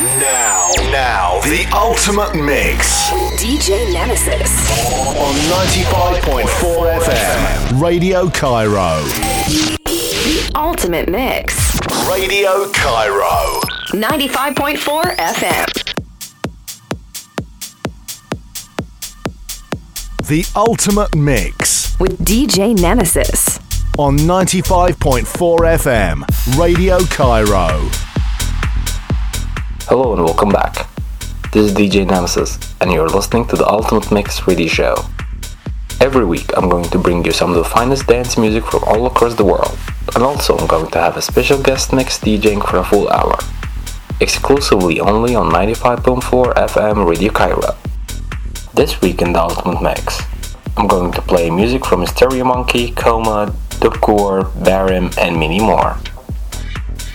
Now, now, the ultimate mix. DJ Nemesis. On 95.4 FM. Radio Cairo. The ultimate mix. Radio Cairo. 95.4 FM. The ultimate mix. With DJ Nemesis. On 95.4 FM. Radio Cairo. Hello and welcome back. This is DJ Nemesis, and you're listening to the Ultimate Mix Radio Show. Every week, I'm going to bring you some of the finest dance music from all across the world, and also I'm going to have a special guest mix DJing for a full hour, exclusively only on 95.4 FM Radio Cairo. This week in the Ultimate Mix, I'm going to play music from Stereo Monkey, Coma, Dubcore, Barim, and many more.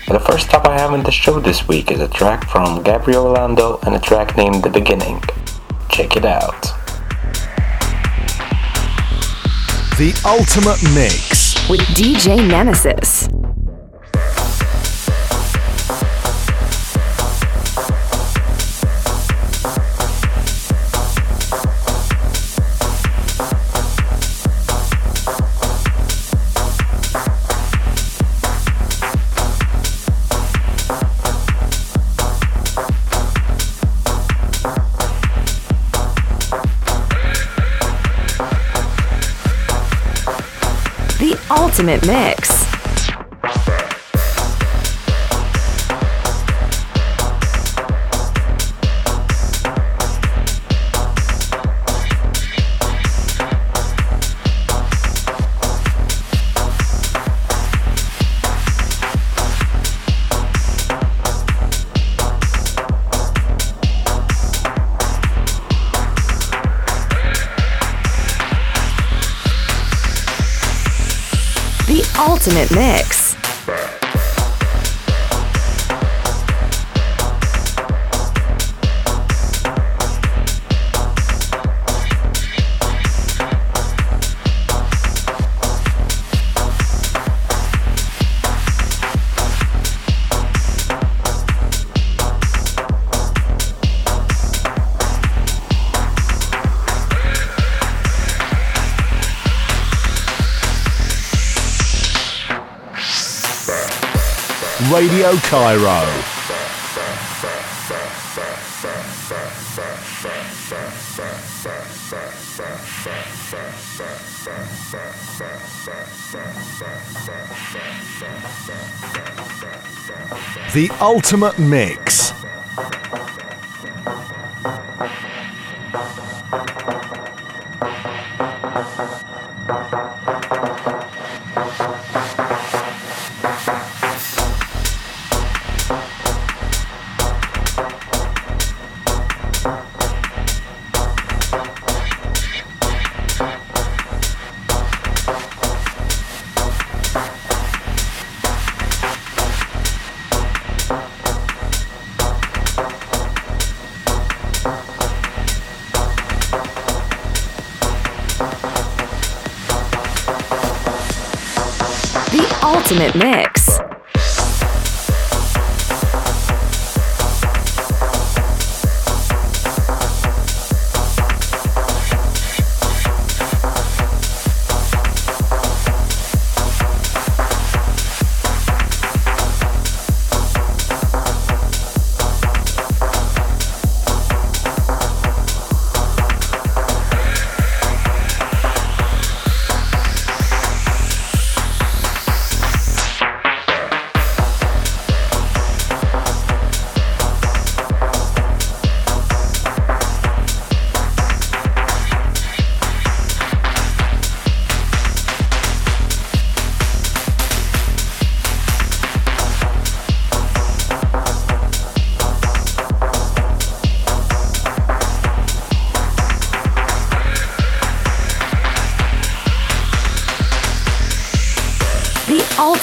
The first stop I have in the show this week is a track from Gabriel Orlando and a track named The Beginning. Check it out. The Ultimate Mix. With DJ Nemesis. Ultimate Mix. Ultimate Mix. Radio Cairo. The ultimate mix.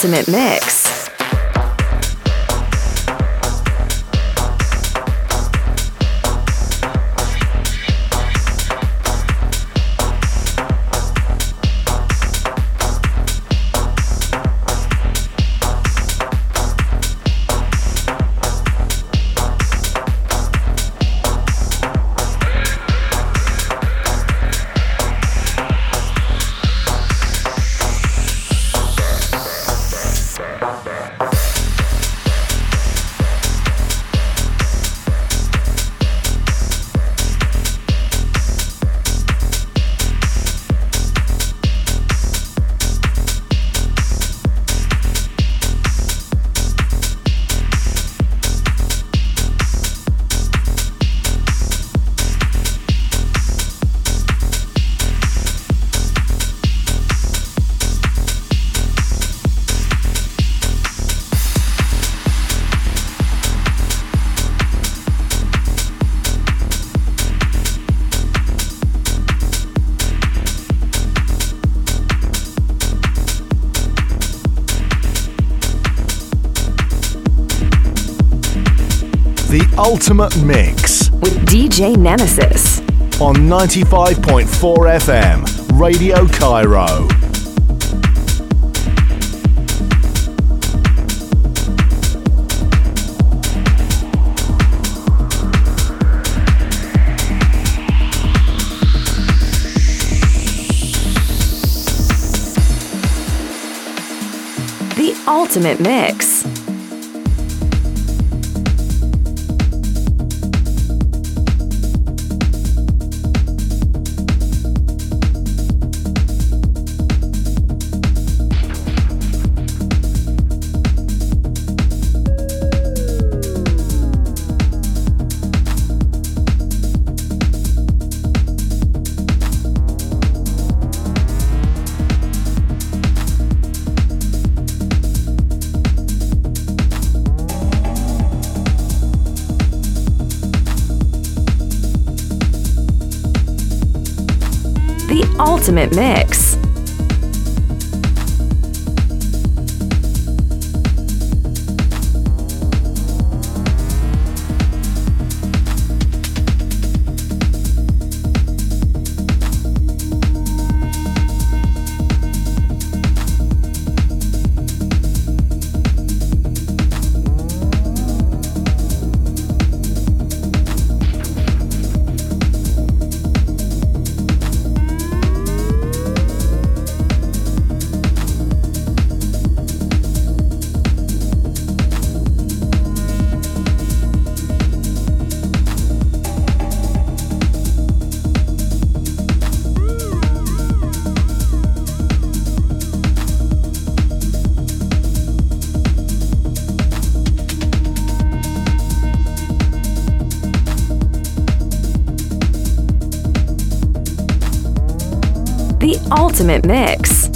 Ultimate Mix. Ultimate Mix. With DJ Nemesis. On 95.4 FM, Radio Cairo. The Ultimate Mix. Ultimate Mix. Ultimate Mix.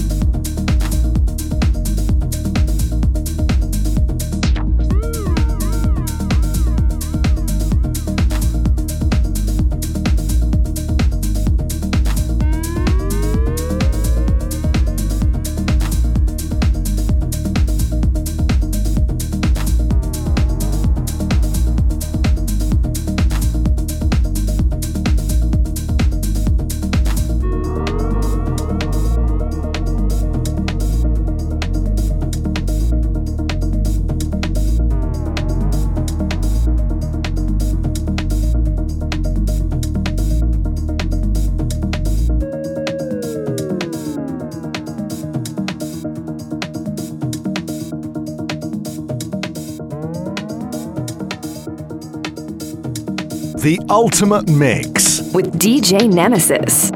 The Ultimate Mix. With DJ Nemesis.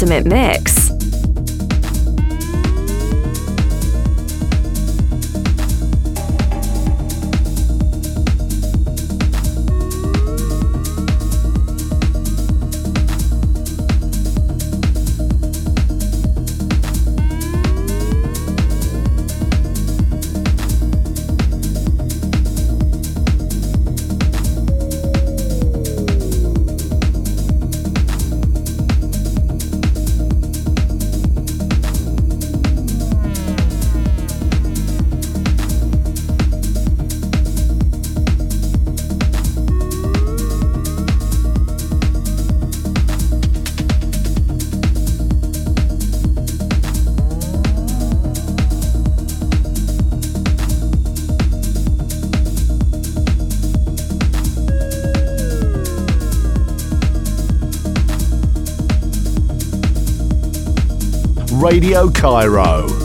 Ultimate Mix. Radio Cairo.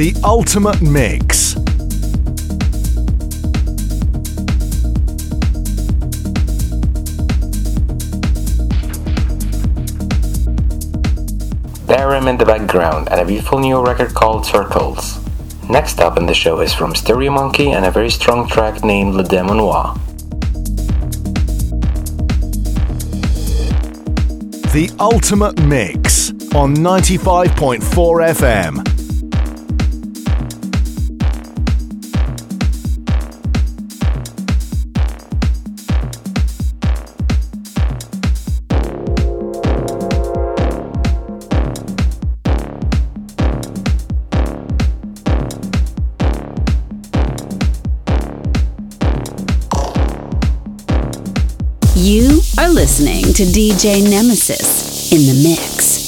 The Ultimate Mix. Baram in the background and a beautiful new record called Circles. Next up in the show is from Stereo Monkey and a very strong track named Le Demonois. The Ultimate Mix on 95.4 FM. To DJ Nemesis in the mix.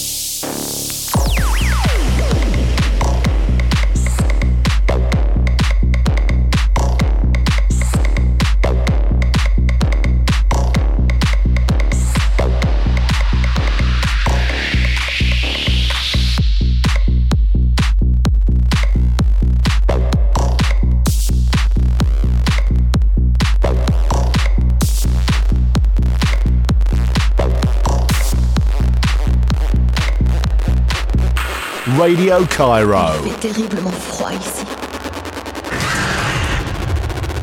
Radio Cairo. Il fait terriblement froid ici.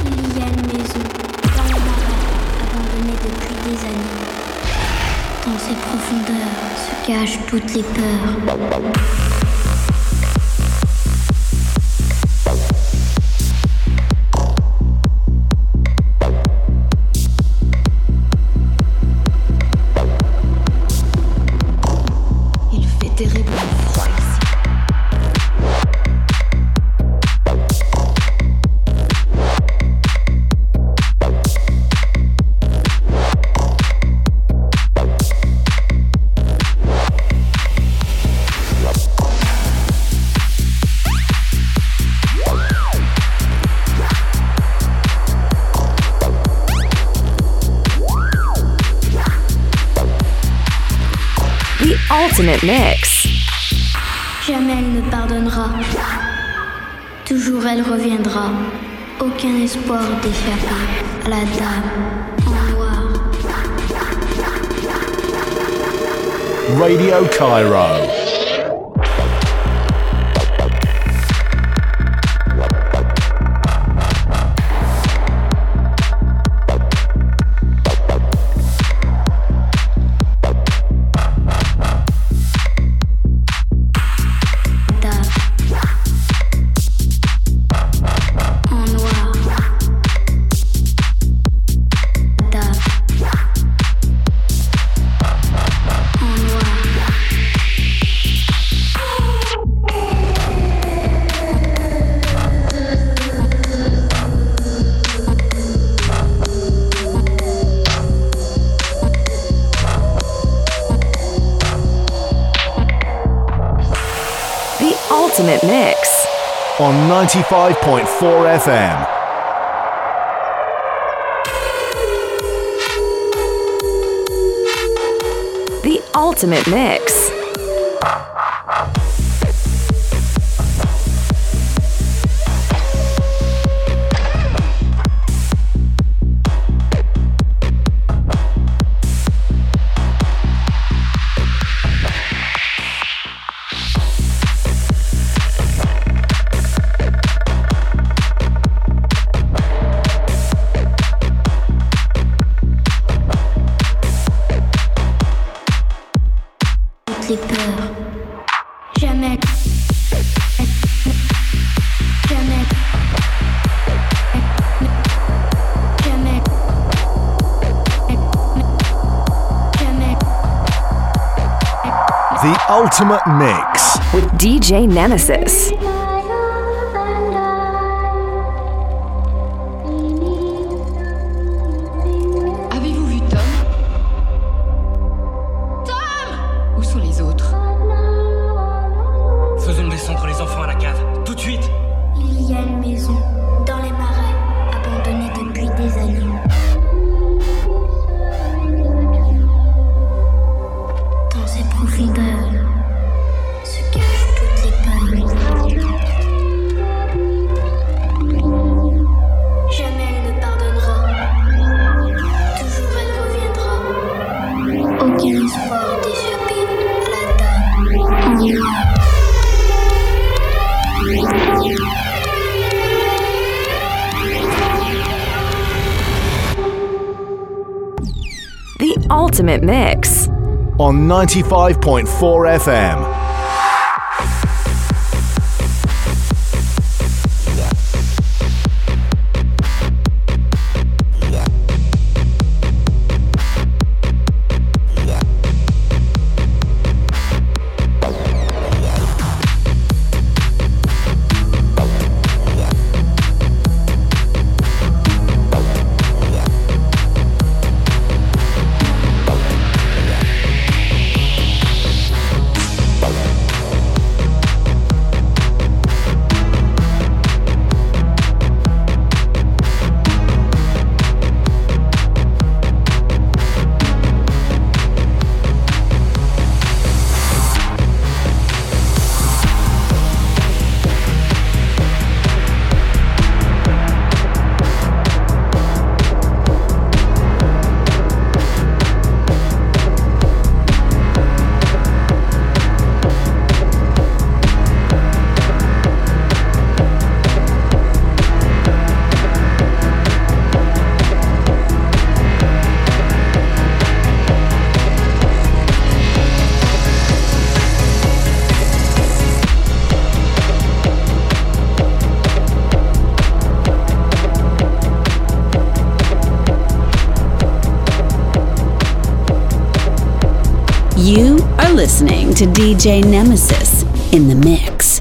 Il y a une maison dans la marais, abandonnée depuis des années. Dans ses profondeurs se cachent toutes les peurs. Ultimate Mix. Jamais elle ne pardonnera. Toujours elle reviendra. Aucun espoir d'échapper à la dame en noir. Radio Cairo. 95.4 FM. The Ultimate Mix. Peurs. Jamais. The Ultimate Mix. With DJ Nemesis. 95.4 FM. Listening to DJ Nemesis in the mix.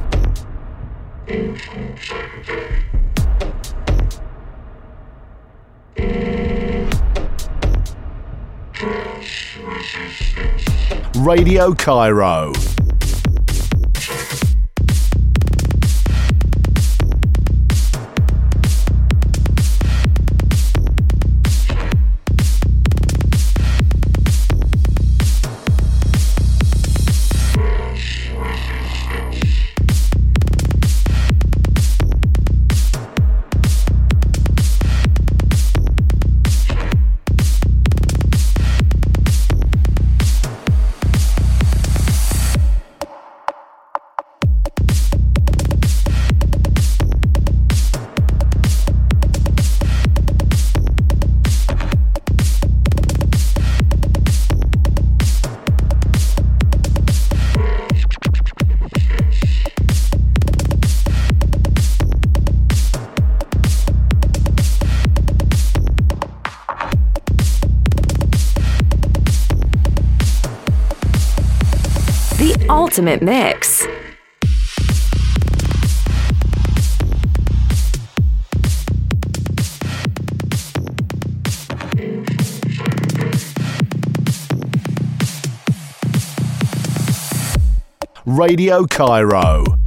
Radio Cairo. Ultimate mix. Radio Cairo.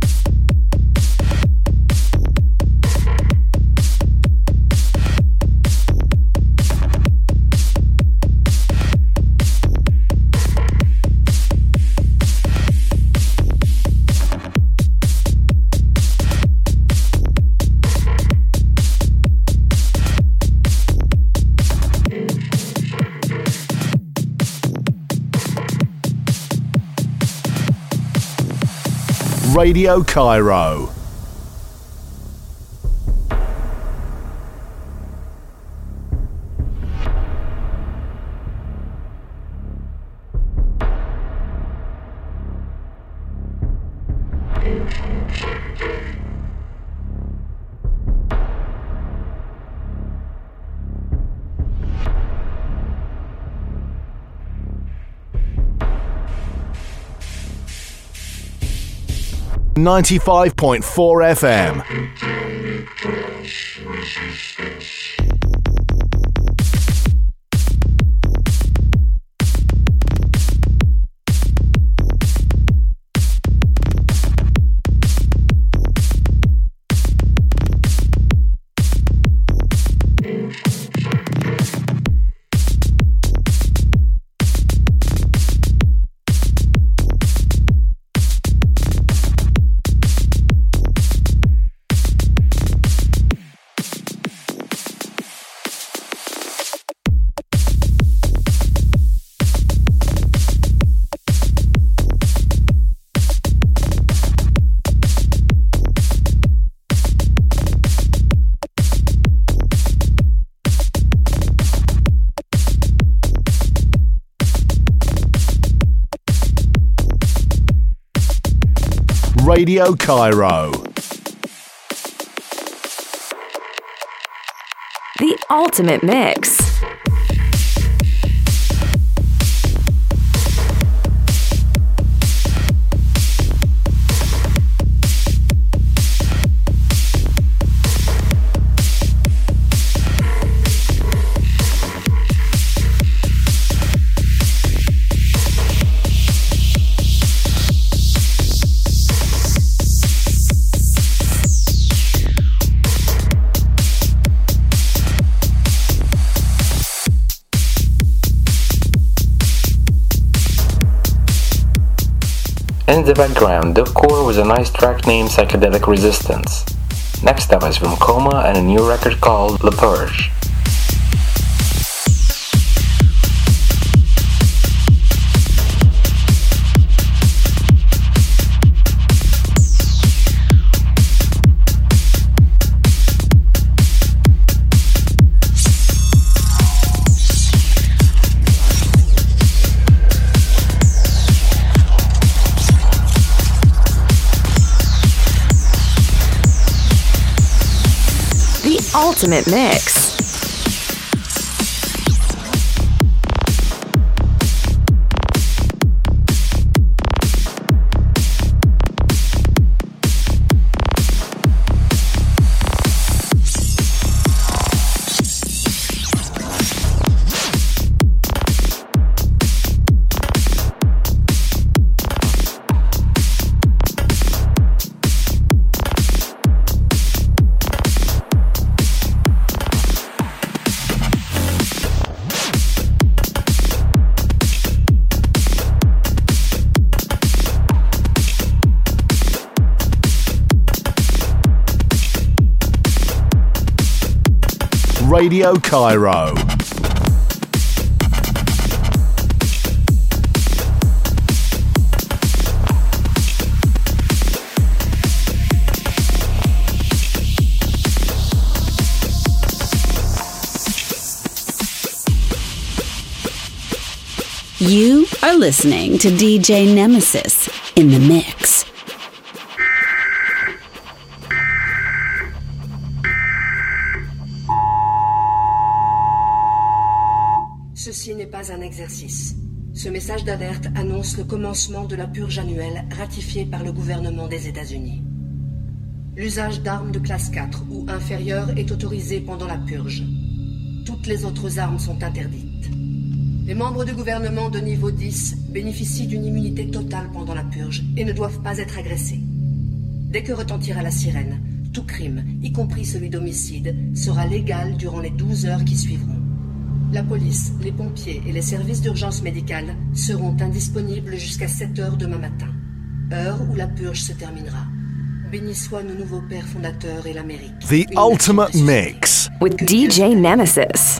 Radio Cairo. Ninety five point four FM. Radio Cairo. The ultimate mix. In the background, Core with a nice track named Psychedelic Resistance. Next up is from Coma and a new record called Le Purge. Ultimate mix. Radio Cairo. You are listening to DJ Nemesis in the mix. Message d'alerte annonce le commencement de la purge annuelle ratifiée par le gouvernement des États-Unis. L'usage d'armes de classe 4 ou inférieure est autorisé pendant la purge. Toutes les autres armes sont interdites. Les membres du gouvernement de niveau 10 bénéficient d'une immunité totale pendant la purge et ne doivent pas être agressés. Dès que retentira la sirène, tout crime, y compris celui d'homicide, sera légal durant les 12 heures qui suivront. La police, les pompiers et les services d'urgence médicale seront indisponibles jusqu'à 7 heures demain matin, heure où la purge se terminera. Béni soit nos nouveaux pères fondateurs et l'Amérique. The ultimate mix. With DJ Nemesis.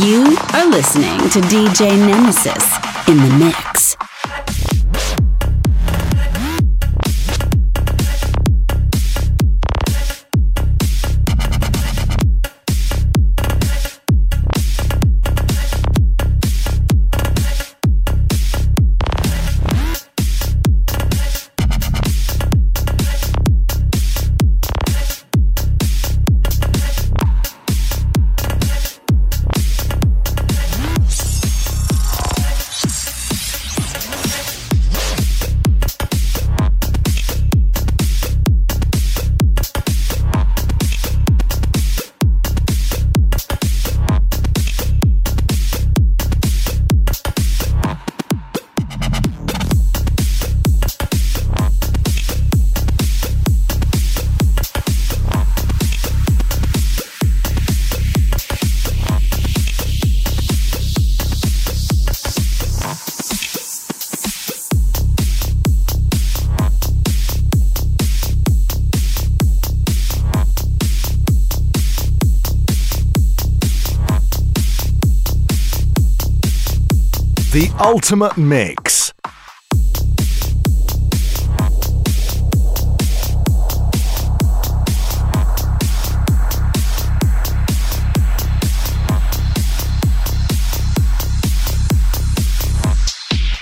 You are listening to DJ Nemesis in the mix. Ultimate Mix.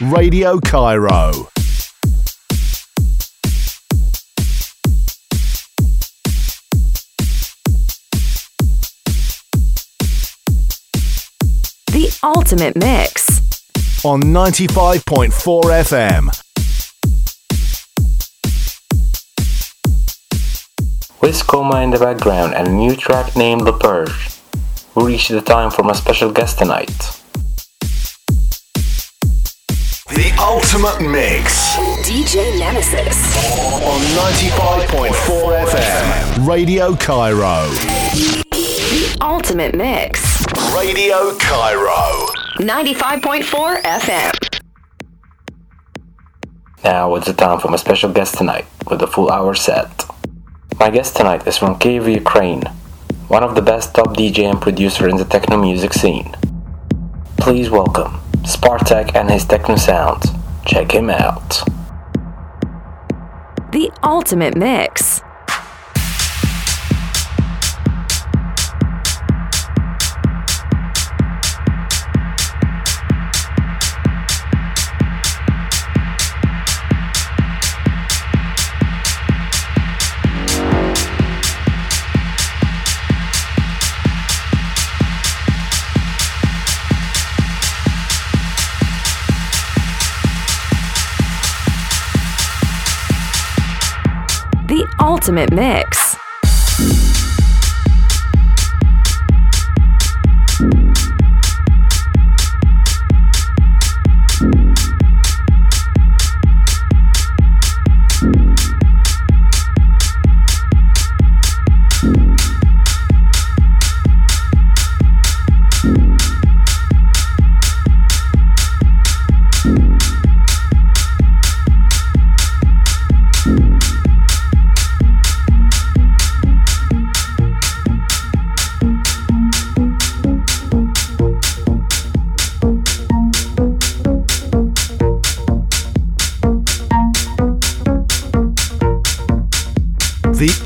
Radio Cairo. The Ultimate Mix. On 95.4 FM. With Coma in the background and a new track named The Purge, we reach the time for my special guest tonight. The Ultimate Mix DJ Nemesis. on 95.4 FM. Radio Cairo. The Ultimate Mix. Radio Cairo. 95.4 FM. Now it's the time for my special guest tonight with a full hour set. My guest tonight is from Kiev, Ukraine, one of the best top DJ and producer in the techno music scene. Please welcome Spartak and his techno sounds. Check him out. The Ultimate Mix. Ultimate Mix.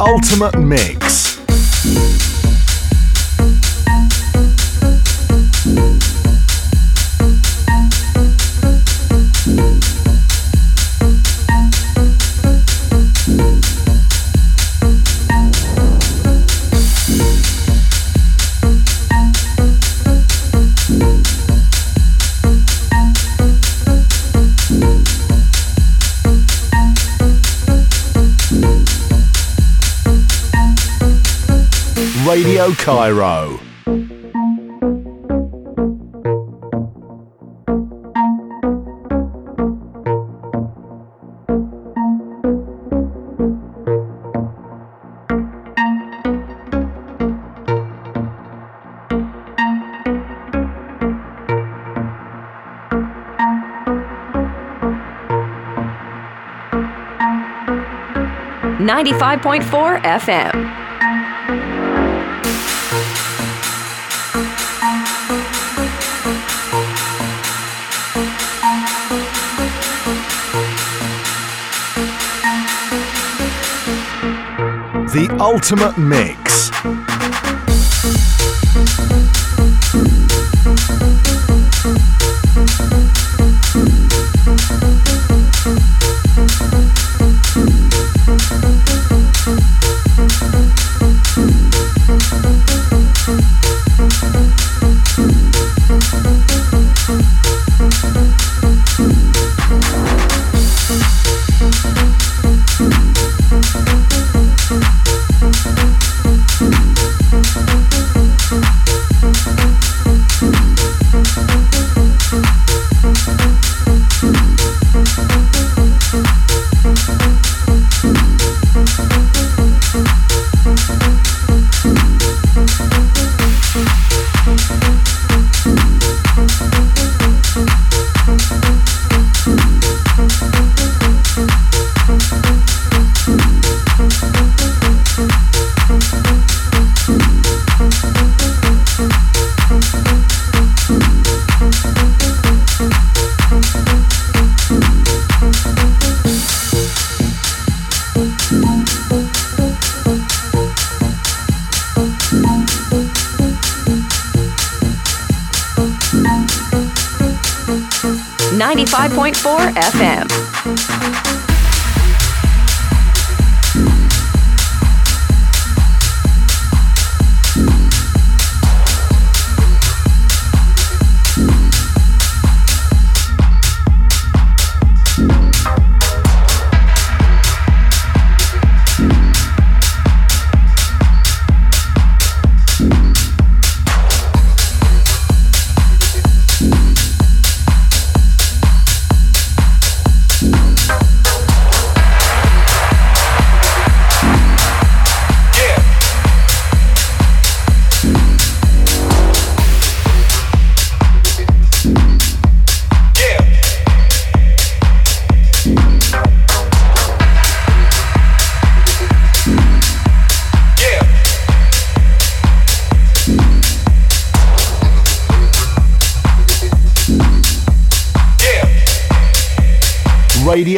Ultimate Mix. Radio Cairo. Ninety-five point four FM. The Ultimate Mix.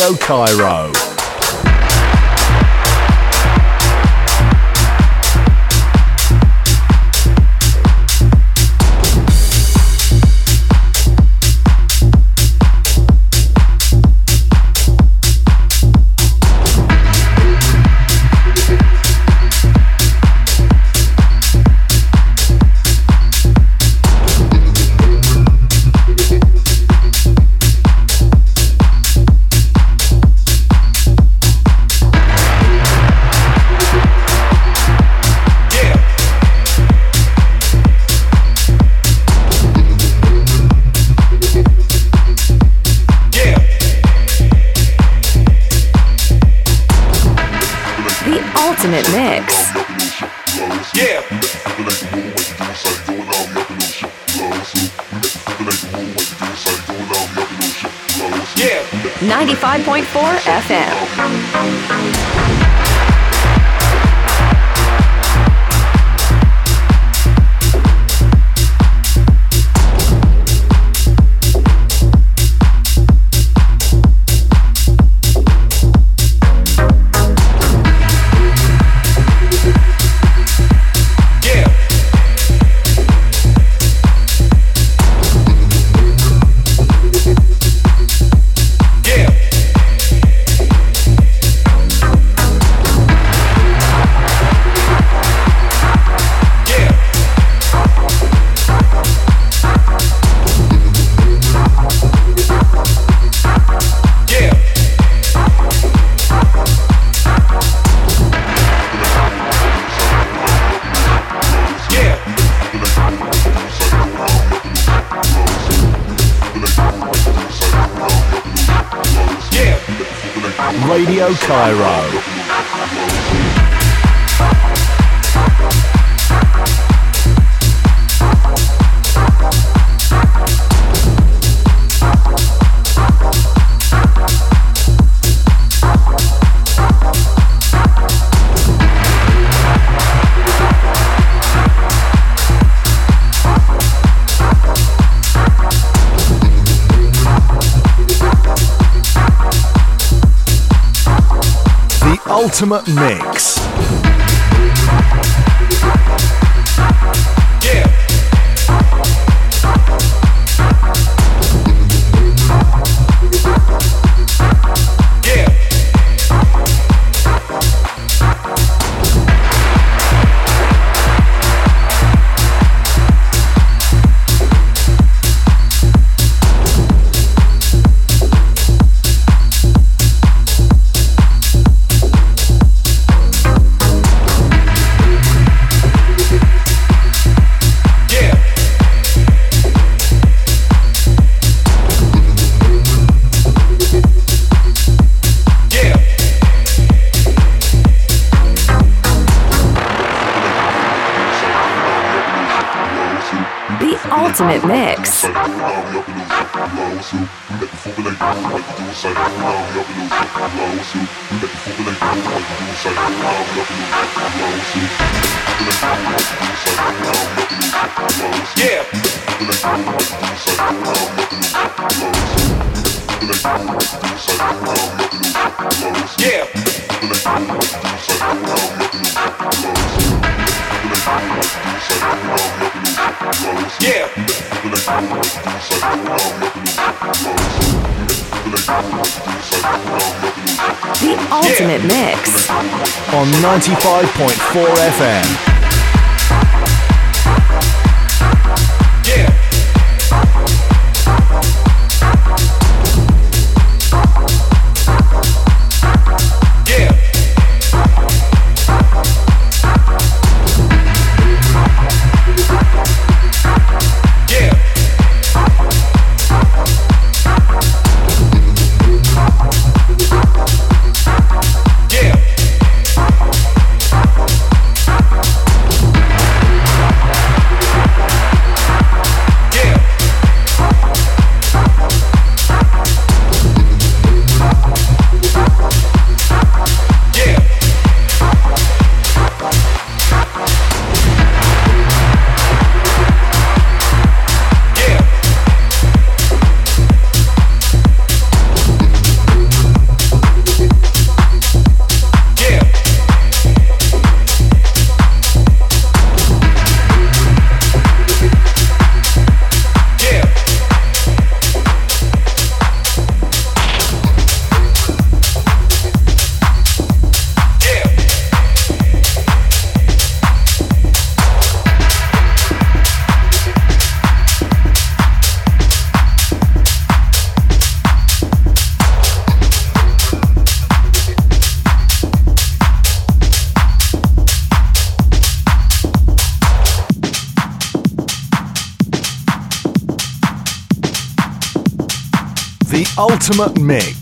Radio Cairo. 95.4 FM. Ultimate Mix. FM. Ultimate mix.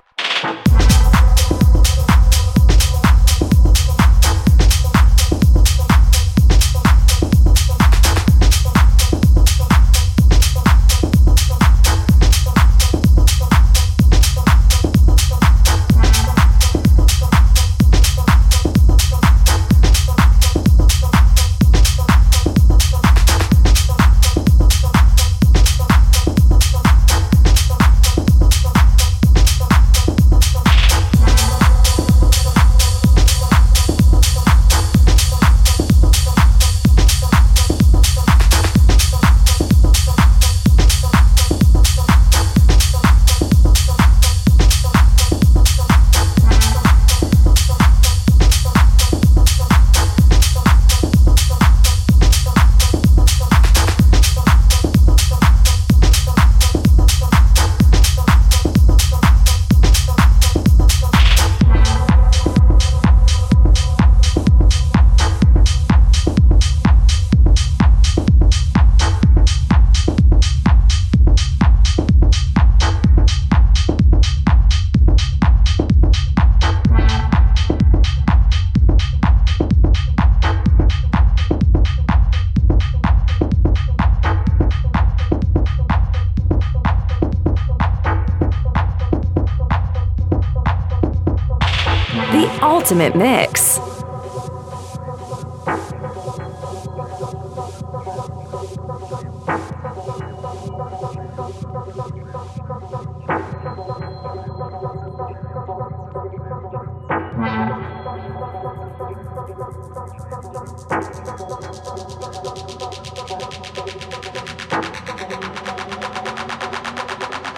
Ultimate mix.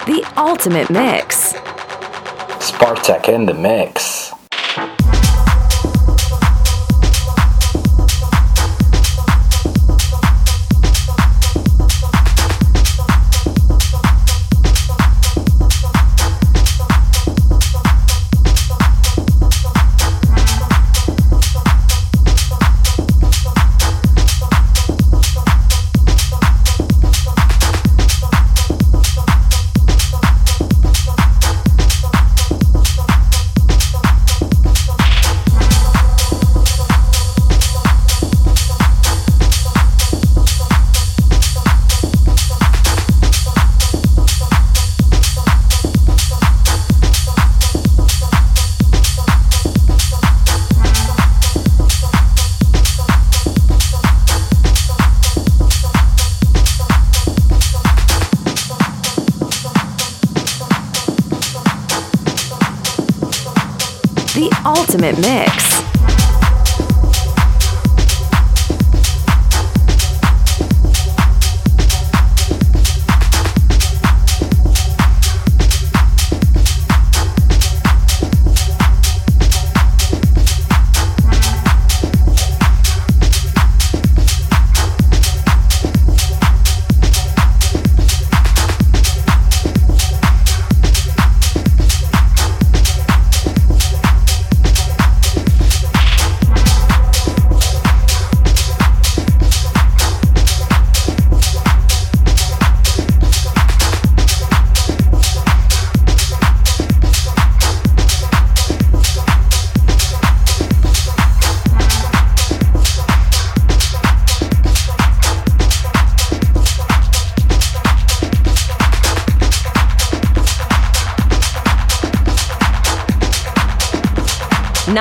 The ultimate mix. Spartak in the mix.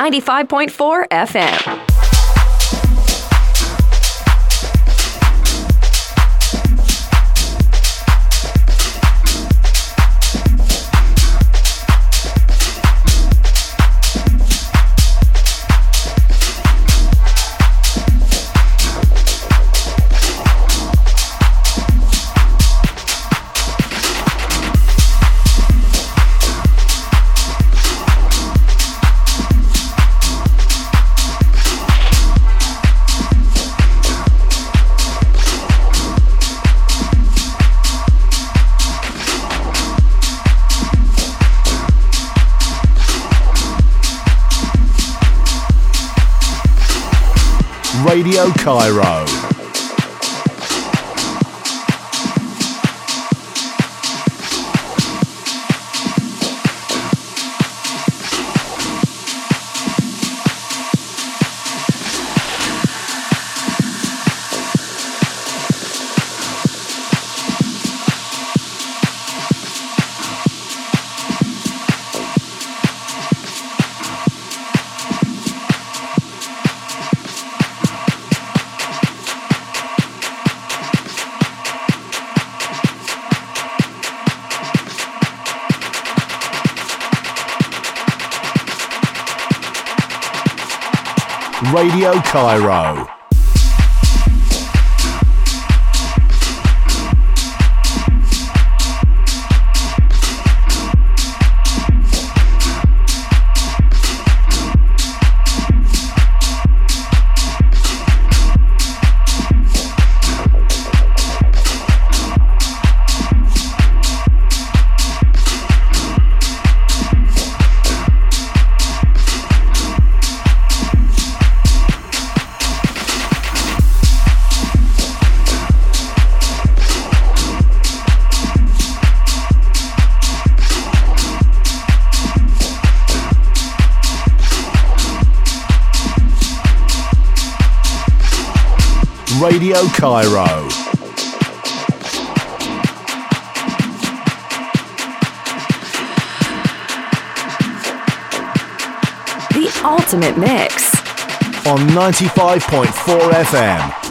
95.4 FM. Cairo. Radio Cairo. Radio Cairo. The ultimate mix. On 95.4 FM.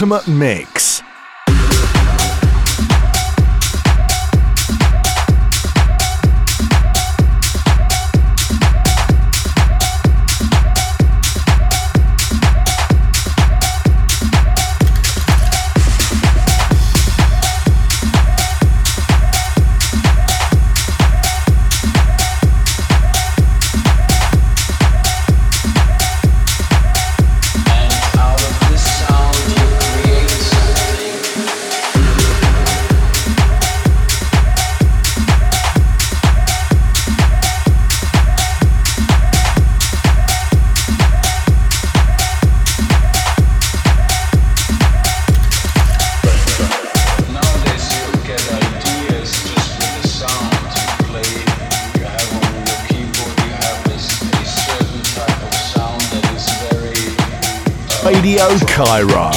Ultimate mix. Cairo.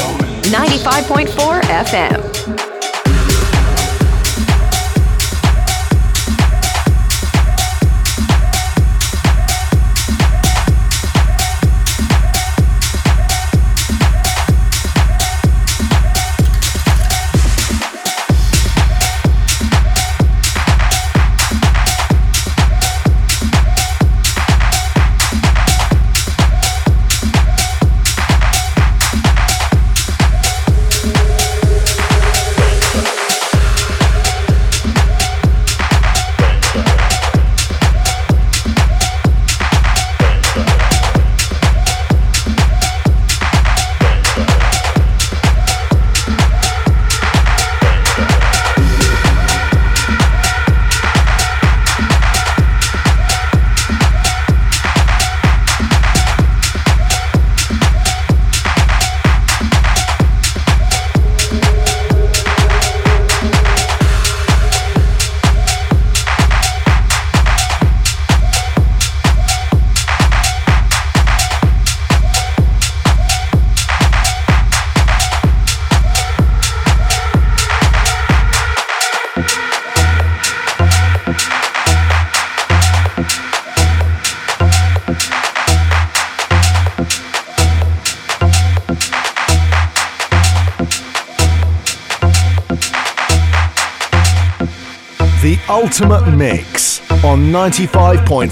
Ultimate Mix on 95.4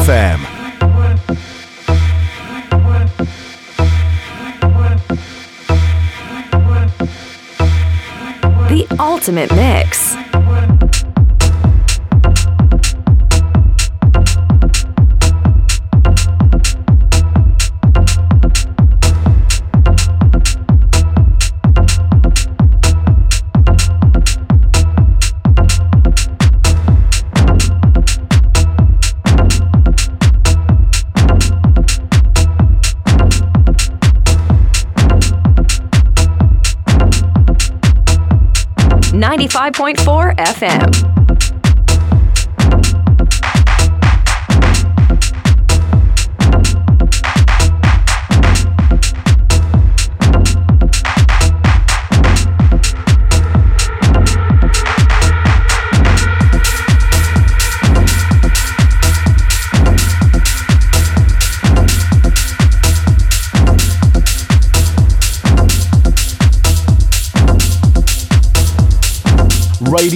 FM. The Ultimate Mix. 95.4 FM.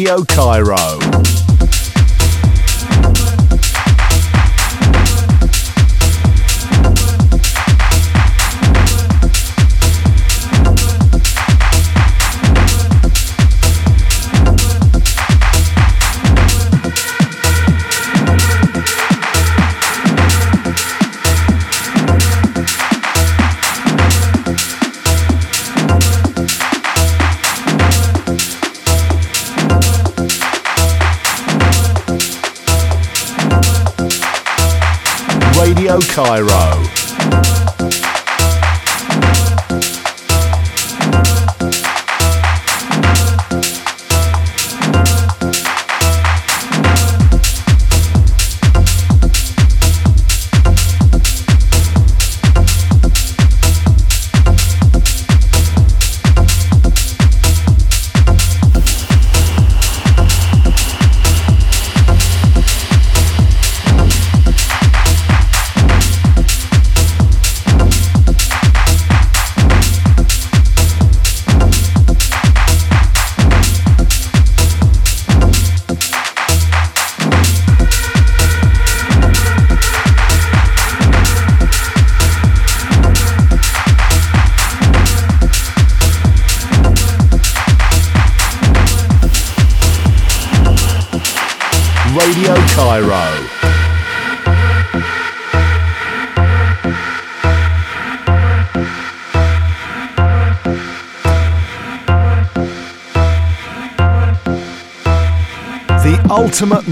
Radio Cairo. Cairo. Ultimate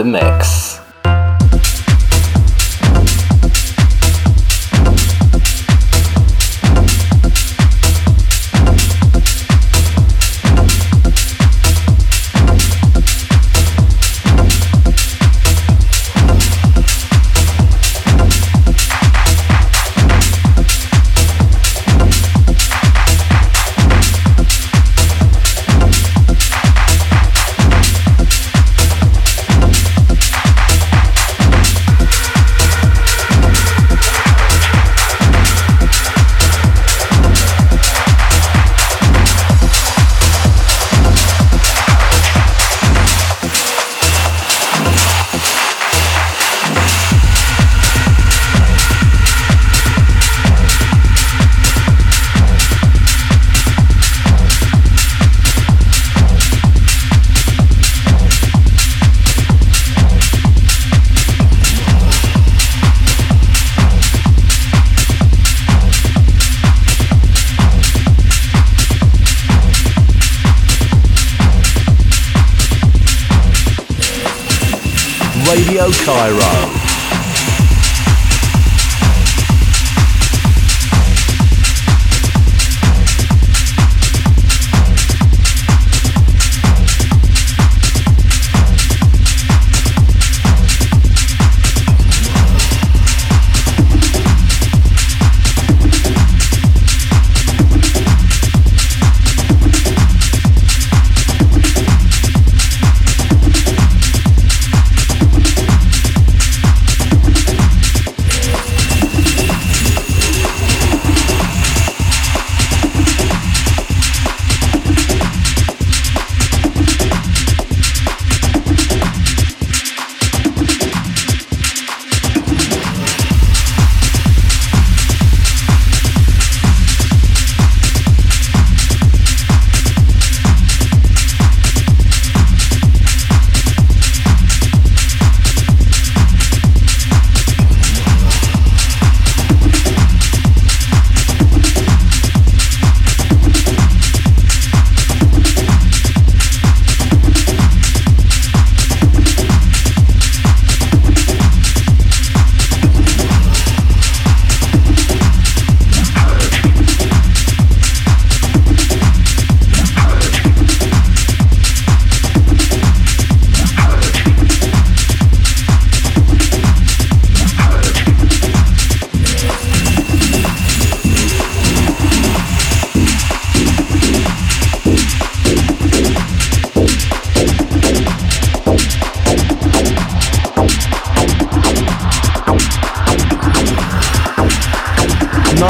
the mix.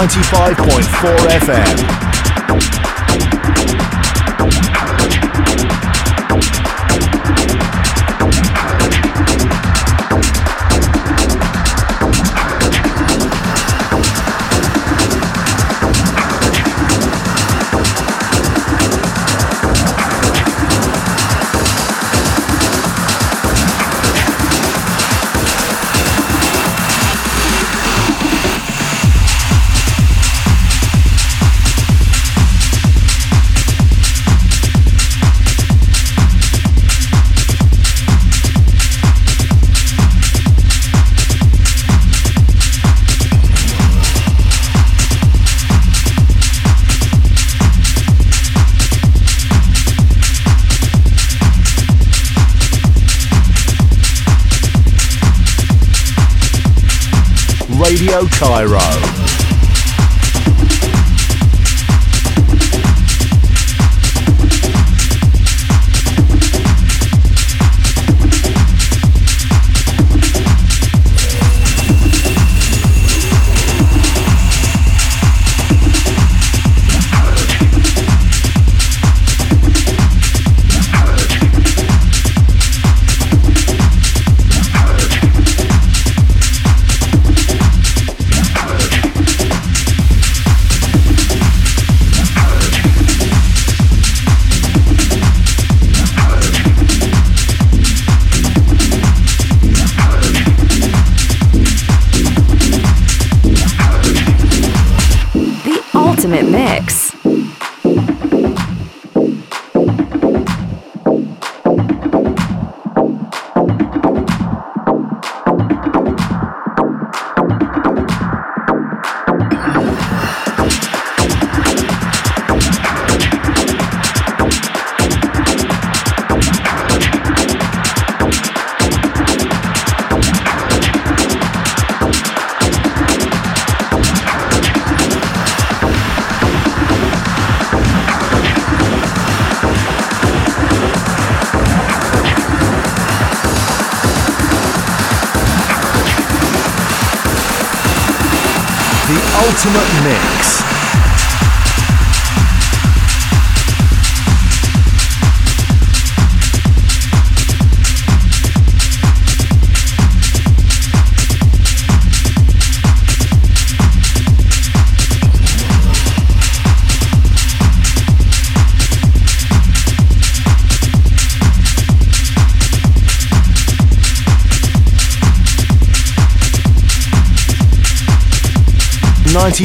95.4 FM. Cairo.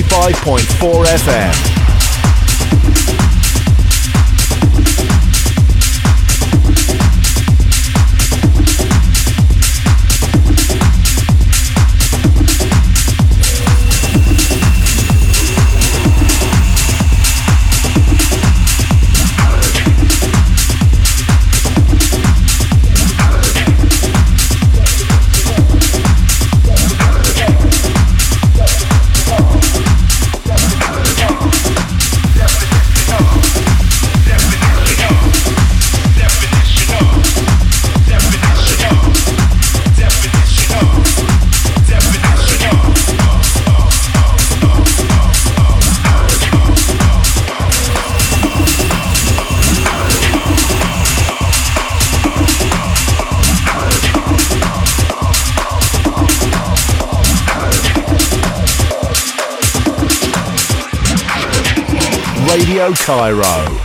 95.4 FM. Cairo.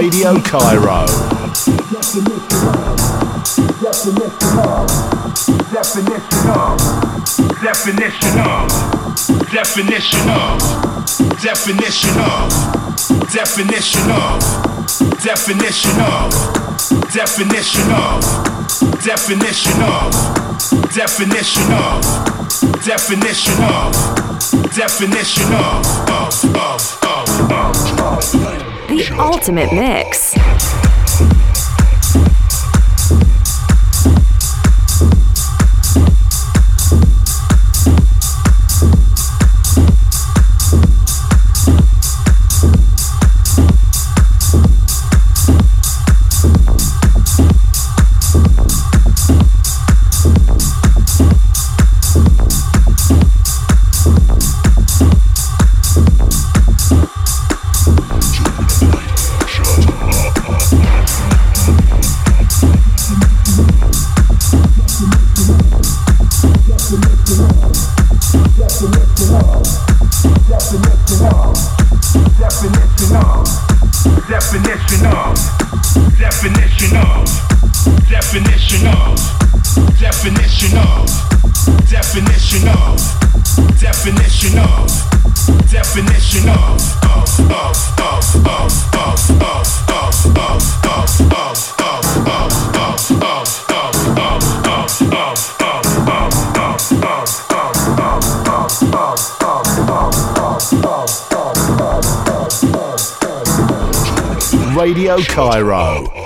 Radio Cairo. Definition of, definition of, definition of, definition of, definition of, definition of, definition of, definition of, definition of, definition of, definition of, definition of, of, of. The ultimate mix. Cairo.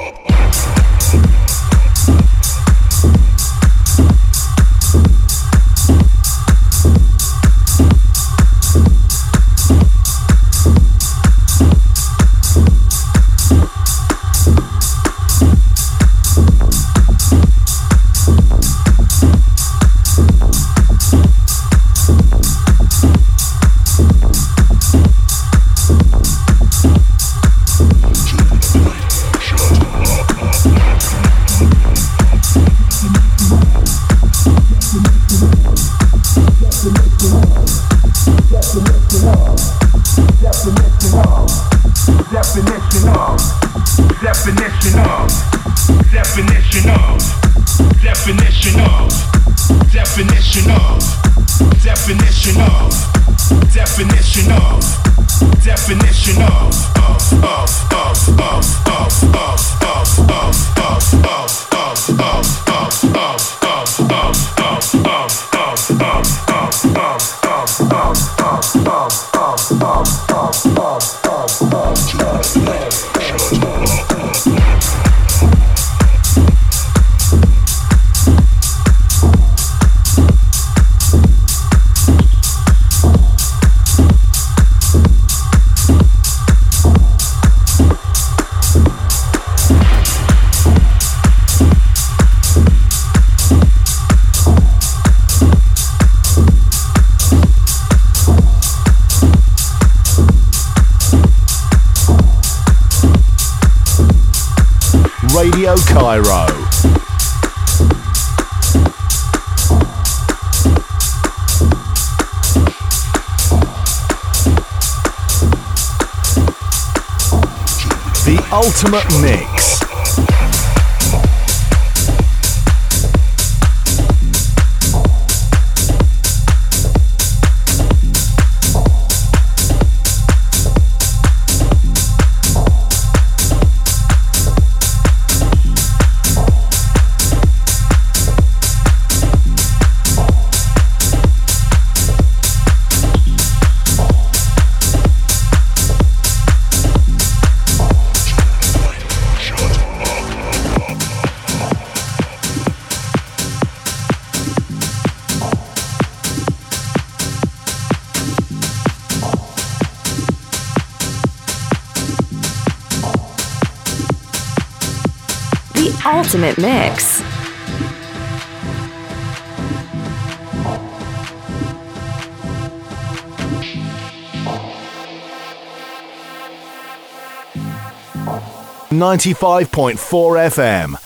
Radio Cairo. Cairo. Ultimate mix. Ultimate mix. Ninety-five point four FM.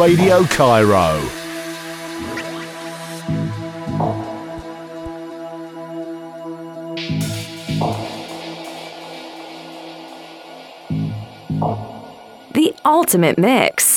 Radio Cairo. The ultimate mix.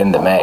in the man.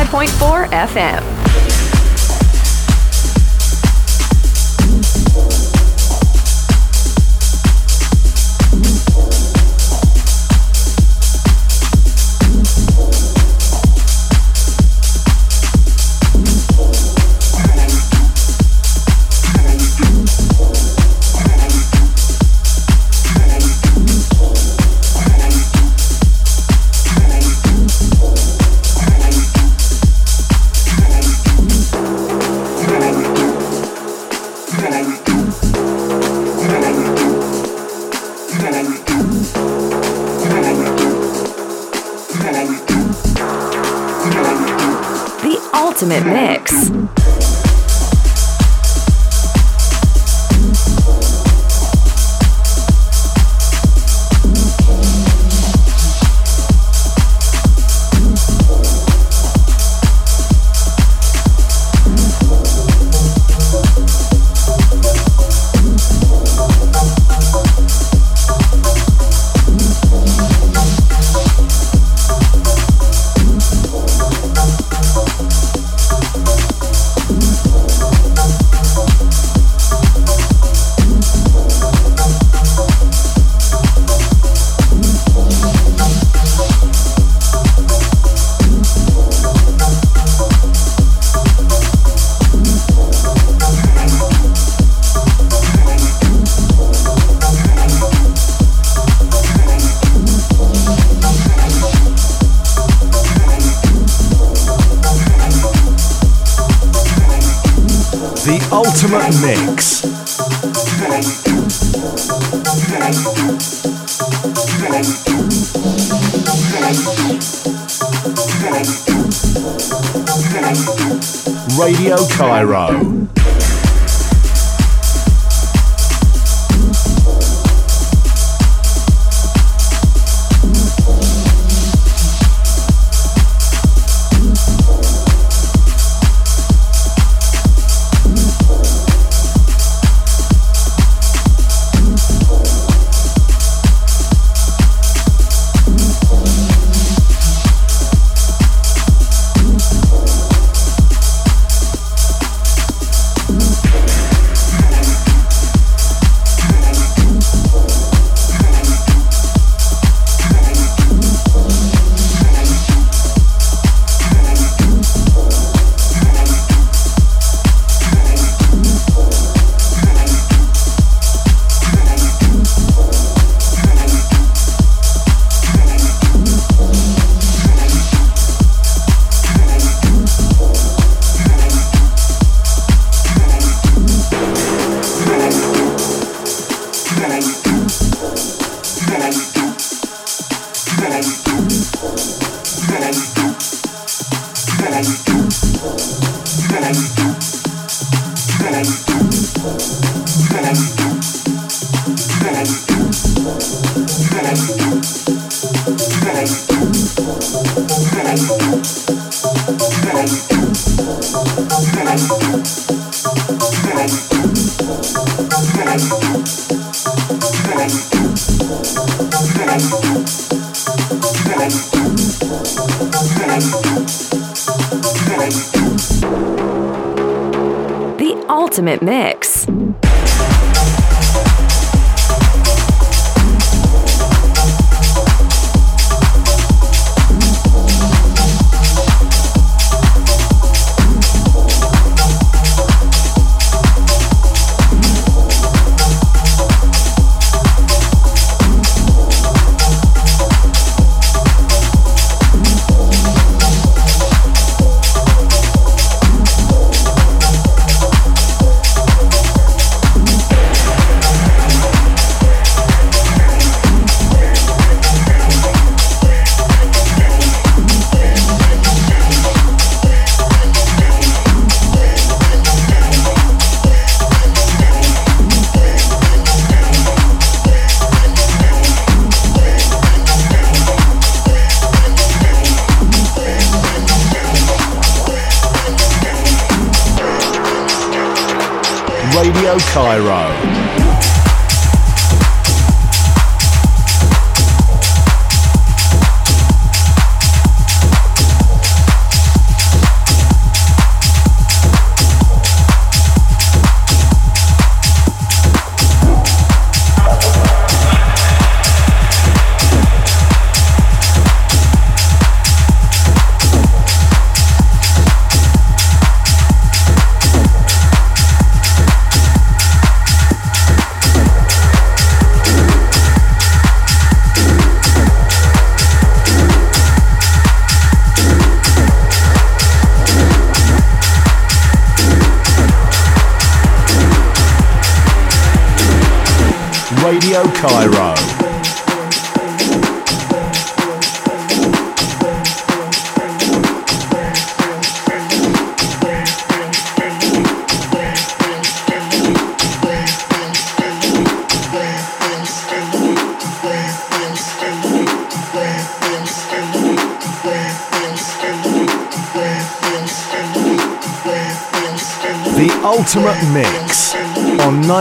105.4 FM.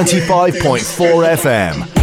95.4 FM.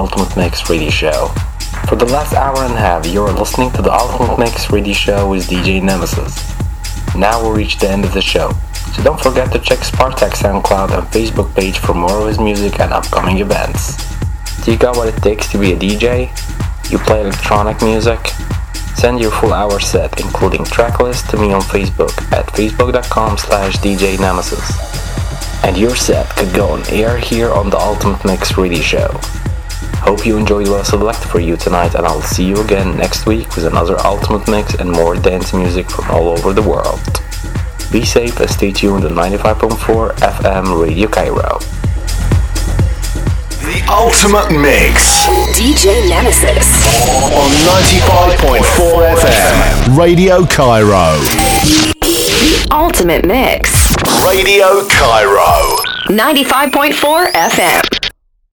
Ultimate Mix Radio Show. For the last hour and a half, you're listening to the Ultimate Mix Radio Show with DJ Nemesis. Now we reach the end of the show, so don't forget to check Spartak's SoundCloud and Facebook page for more of his music and upcoming events. Do you got what it takes to be a DJ? You play electronic music? Send your full hour set, including tracklist, to me on Facebook at facebook.com slash DJ Nemesis. And your set could go on air here on the Ultimate Mix Radio Show. Hope you enjoyed what I selected for you tonight, and I'll see you again next week with another Ultimate Mix and more dance music from all over the world. Be safe and stay tuned to 95.4 FM Radio Cairo. The Ultimate Mix. DJ Nemesis. On 95.4 FM. Radio Cairo. The Ultimate Mix. Radio Cairo. 95.4 FM.